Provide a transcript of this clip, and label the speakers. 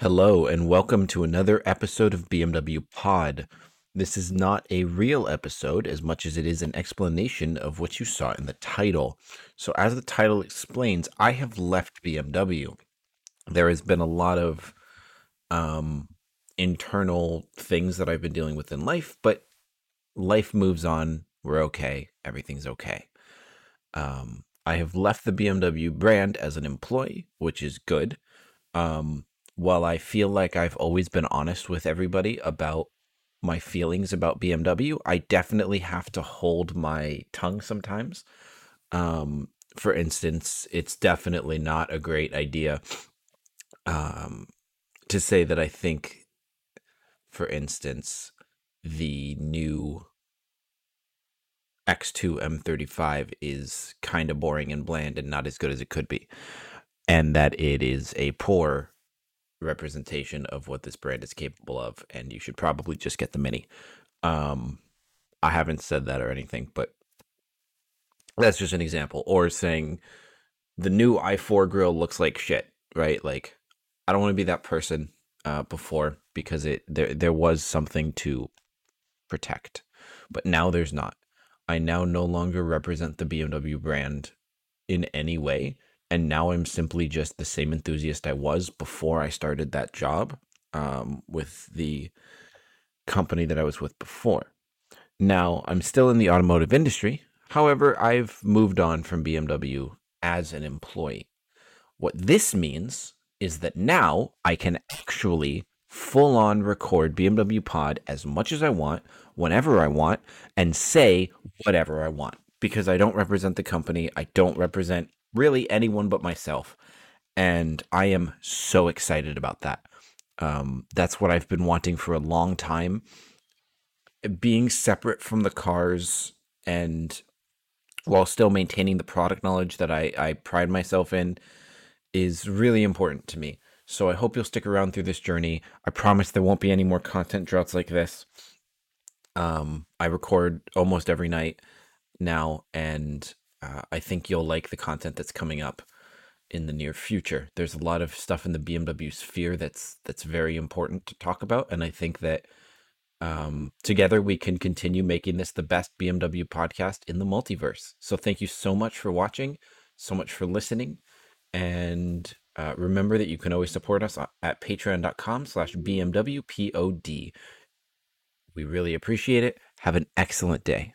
Speaker 1: Hello, and welcome to another episode of BMW Pod. This is not a real episode as much as it is an explanation of what you saw in the title. So, as the title explains, I have left BMW. There has been a lot of um, internal things that I've been dealing with in life, but life moves on. We're okay. Everything's okay. Um, I have left the BMW brand as an employee, which is good. Um, while I feel like I've always been honest with everybody about my feelings about BMW, I definitely have to hold my tongue sometimes. Um, for instance, it's definitely not a great idea um, to say that I think, for instance, the new X2 M35 is kind of boring and bland and not as good as it could be. And that it is a poor representation of what this brand is capable of. And you should probably just get the Mini. Um, I haven't said that or anything, but that's just an example. Or saying the new i4 grill looks like shit, right? Like, I don't want to be that person uh, before because it there there was something to protect, but now there's not. I now no longer represent the BMW brand in any way. And now I'm simply just the same enthusiast I was before I started that job um, with the company that I was with before. Now I'm still in the automotive industry. However, I've moved on from BMW as an employee. What this means is that now I can actually full on record BMW Pod as much as I want, whenever I want, and say whatever I want because I don't represent the company. I don't represent really anyone but myself. And I am so excited about that. Um, that's what I've been wanting for a long time. Being separate from the cars and while still maintaining the product knowledge that I, I pride myself in is really important to me. So I hope you'll stick around through this journey. I promise there won't be any more content droughts like this. Um, I record almost every night now, and uh, I think you'll like the content that's coming up in the near future. There's a lot of stuff in the BMW sphere that's that's very important to talk about, and I think that um, together we can continue making this the best BMW podcast in the multiverse. So thank you so much for watching, so much for listening, and uh, remember that you can always support us at patreon.com slash bmwpod. We really appreciate it. Have an excellent day.